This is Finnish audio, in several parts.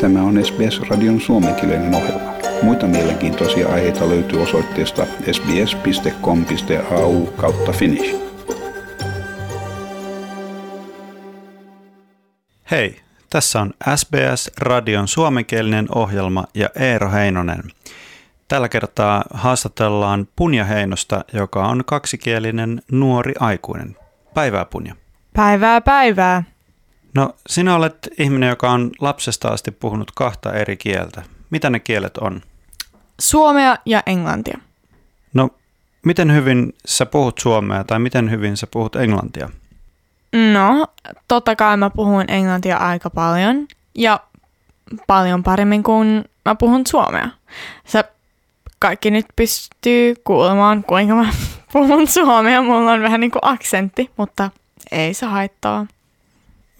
Tämä on SBS-radion suomenkielinen ohjelma. Muita mielenkiintoisia aiheita löytyy osoitteesta sbs.com.au kautta finnish. Hei, tässä on SBS-radion suomenkielinen ohjelma ja Eero Heinonen. Tällä kertaa haastatellaan Punja Heinosta, joka on kaksikielinen nuori aikuinen. Päivää Punja. Päivää päivää. No, sinä olet ihminen, joka on lapsesta asti puhunut kahta eri kieltä. Mitä ne kielet on? Suomea ja englantia. No, miten hyvin sä puhut suomea tai miten hyvin sä puhut englantia? No, totta kai mä puhun englantia aika paljon ja paljon paremmin kuin mä puhun suomea. Sä kaikki nyt pystyy kuulemaan, kuinka mä puhun suomea. Mulla on vähän niin kuin aksentti, mutta ei se haittaa.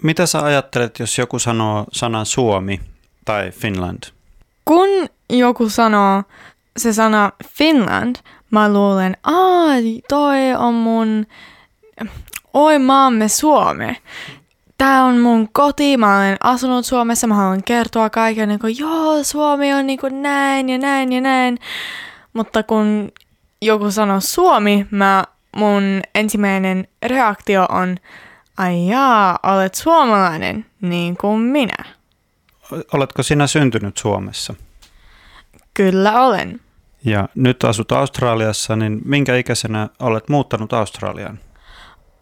Mitä sä ajattelet, jos joku sanoo sanan Suomi tai Finland? Kun joku sanoo se sana Finland, mä luulen, aa, toi on mun, oi maamme Suome. Tää on mun koti, mä olen asunut Suomessa, mä haluan kertoa kaiken, niin kuin, joo, Suomi on niin kuin näin ja näin ja näin. Mutta kun joku sanoo Suomi, mä, mun ensimmäinen reaktio on, ai jaa, olet suomalainen, niin kuin minä. Oletko sinä syntynyt Suomessa? Kyllä olen. Ja nyt asut Australiassa, niin minkä ikäisenä olet muuttanut Australiaan?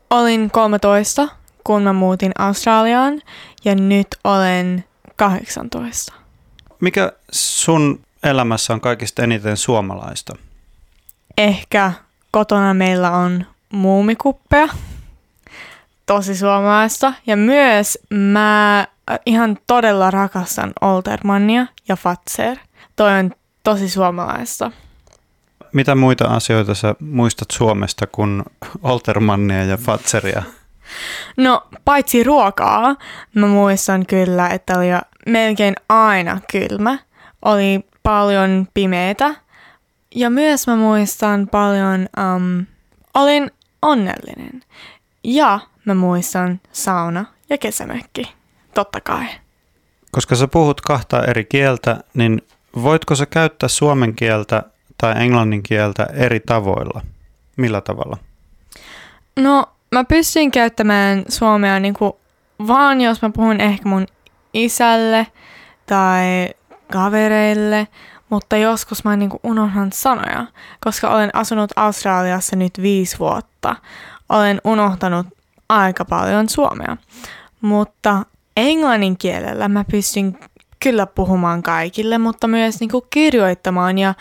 Olin 13, kun mä muutin Australiaan, ja nyt olen 18. Mikä sun elämässä on kaikista eniten suomalaista? Ehkä kotona meillä on muumikuppeja, tosi suomalaista. Ja myös mä ihan todella rakastan Oltermannia ja Fatser. Toi on tosi suomalaista. Mitä muita asioita sä muistat Suomesta kuin Oltermannia ja Fatseria? No, paitsi ruokaa, mä muistan kyllä, että oli jo melkein aina kylmä. Oli paljon pimeitä. Ja myös mä muistan paljon, um, olin onnellinen. Ja mä muistan sauna ja kesämökki, totta kai. Koska sä puhut kahta eri kieltä, niin voitko sä käyttää suomen kieltä tai englannin kieltä eri tavoilla? Millä tavalla? No, mä pystyn käyttämään suomea niinku vaan jos mä puhun ehkä mun isälle tai kavereille, mutta joskus mä niinku unohdan sanoja, koska olen asunut Australiassa nyt viisi vuotta. Olen unohtanut aika paljon suomea, mutta englannin kielellä mä pystyn kyllä puhumaan kaikille, mutta myös niinku kirjoittamaan ja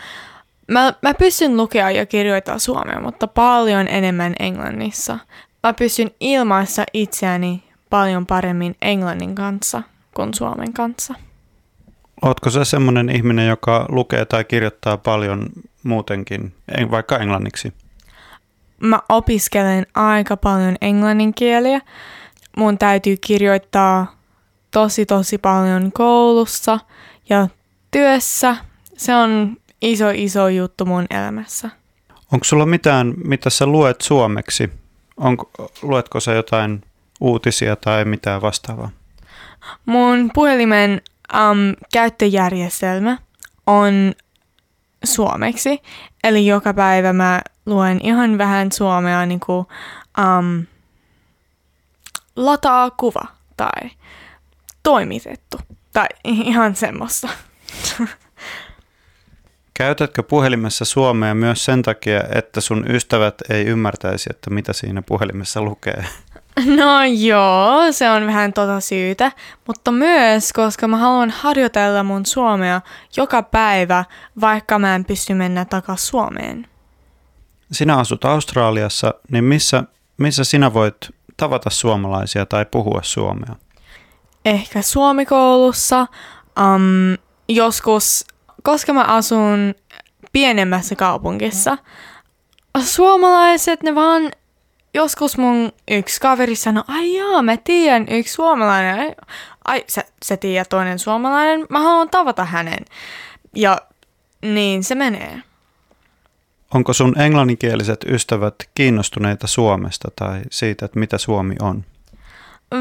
mä, mä pystyn lukea ja kirjoittaa suomea, mutta paljon enemmän englannissa. Mä pystyn ilmaissa itseäni paljon paremmin englannin kanssa kuin suomen kanssa. Ootko sä semmoinen ihminen, joka lukee tai kirjoittaa paljon muutenkin, vaikka englanniksi? Mä opiskelen aika paljon englannin kieliä. Mun täytyy kirjoittaa tosi tosi paljon koulussa ja työssä. Se on iso iso juttu mun elämässä. Onko sulla mitään, mitä sä luet suomeksi? Onko, luetko sä jotain uutisia tai mitään vastaavaa? Mun puhelimen um, käyttöjärjestelmä on suomeksi. Eli joka päivä mä luen ihan vähän suomea niin kuin, um, lataa kuva tai toimitettu tai ihan semmoista. Käytätkö puhelimessa suomea myös sen takia, että sun ystävät ei ymmärtäisi, että mitä siinä puhelimessa lukee? No joo, se on vähän tota syytä, mutta myös koska mä haluan harjoitella mun suomea joka päivä, vaikka mä en pysty mennä takaisin Suomeen. Sinä asut Australiassa, niin missä, missä sinä voit tavata suomalaisia tai puhua suomea? Ehkä suomikoulussa, um, joskus, koska mä asun pienemmässä kaupungissa, suomalaiset ne vaan joskus mun yksi kaveri sanoi, ai jaa, mä tiedän yksi suomalainen. Ai, sä, sä tiedät toinen suomalainen, mä haluan tavata hänen. Ja niin se menee. Onko sun englanninkieliset ystävät kiinnostuneita Suomesta tai siitä, että mitä Suomi on?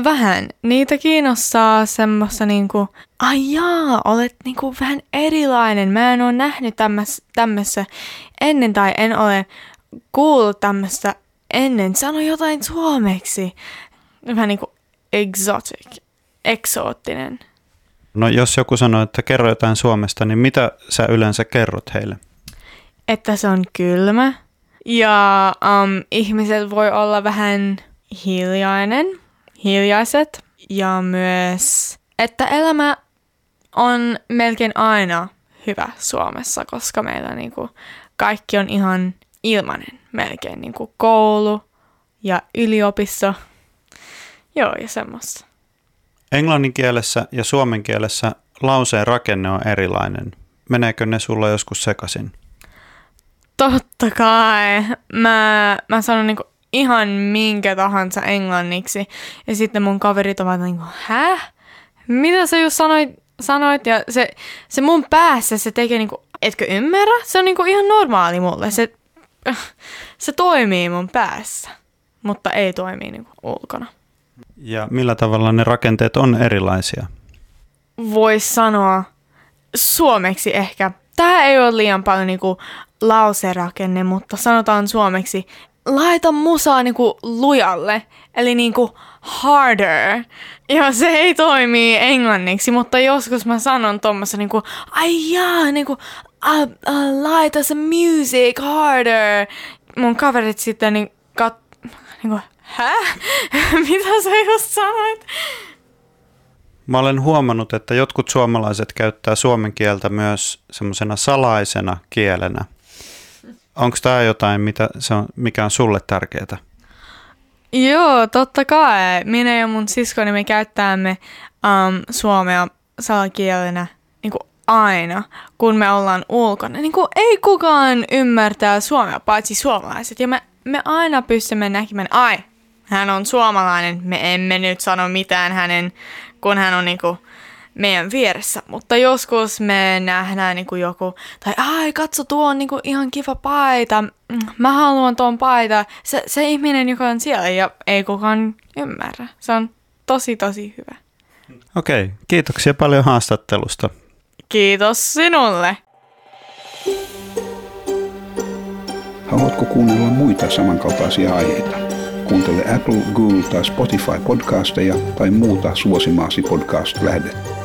Vähän. Niitä kiinnostaa semmoista niinku ai jaa, olet niinku vähän erilainen. Mä en ole nähnyt tämmössä ennen tai en ole kuullut tämmöistä ennen. Sano jotain suomeksi. Vähän niinku exotic, eksoottinen. No jos joku sanoo, että kerro jotain Suomesta, niin mitä sä yleensä kerrot heille? Että se on kylmä ja um, ihmiset voi olla vähän hiljainen, hiljaiset ja myös, että elämä on melkein aina hyvä Suomessa, koska meillä niinku kaikki on ihan ilmainen melkein, niinku koulu ja yliopisto. Joo, ja semmoista. Englannin kielessä ja suomen kielessä lauseen rakenne on erilainen. Meneekö ne sulla joskus sekaisin? Totta kai. Mä, mä sanon niinku ihan minkä tahansa englanniksi. Ja sitten mun kaverit ovat niinku, häh? Mitä sä just sanoit? sanoit? Ja se, se mun päässä se tekee niinku, etkö ymmärrä? Se on niinku ihan normaali mulle. Se, se toimii mun päässä, mutta ei toimi niinku ulkona. Ja millä tavalla ne rakenteet on erilaisia? Voisi sanoa suomeksi ehkä. Tämä ei ole liian paljon niinku lauserakenne, mutta sanotaan suomeksi, laita musaa niinku lujalle, eli niinku harder. Ja se ei toimi englanniksi, mutta joskus mä sanon tuommoissa niinku, ai jaa, niinku, uh, uh, laita se music harder. Mun kaverit sitten niin kat, niinku, hä? Mitä sä just sanoit? Mä olen huomannut, että jotkut suomalaiset käyttää suomen kieltä myös semmoisena salaisena kielenä. Onko tämä jotain, mitä se on, mikä on sulle tärkeää? Joo, totta kai. Minä ja mun siskoni me käyttäämme um, suomea salakielenä niin kuin aina, kun me ollaan ulkona. Niin kuin ei kukaan ymmärtää suomea, paitsi suomalaiset. Ja me, me aina pystymme näkemään, ai, hän on suomalainen. Me emme nyt sano mitään hänen, kun hän on niin kuin, meidän vieressä. Mutta joskus me nähdään niin kuin joku, tai ai katso tuo on niin kuin ihan kiva paita, mä haluan tuon paita. Se, se ihminen, joka on siellä ja ei kukaan ymmärrä. Se on tosi tosi hyvä. Okei, okay, kiitoksia paljon haastattelusta. Kiitos sinulle. Haluatko kuunnella muita samankaltaisia aiheita? Kuuntele Apple, Google tai Spotify podcasteja tai muuta suosimaasi podcast-lähdettä.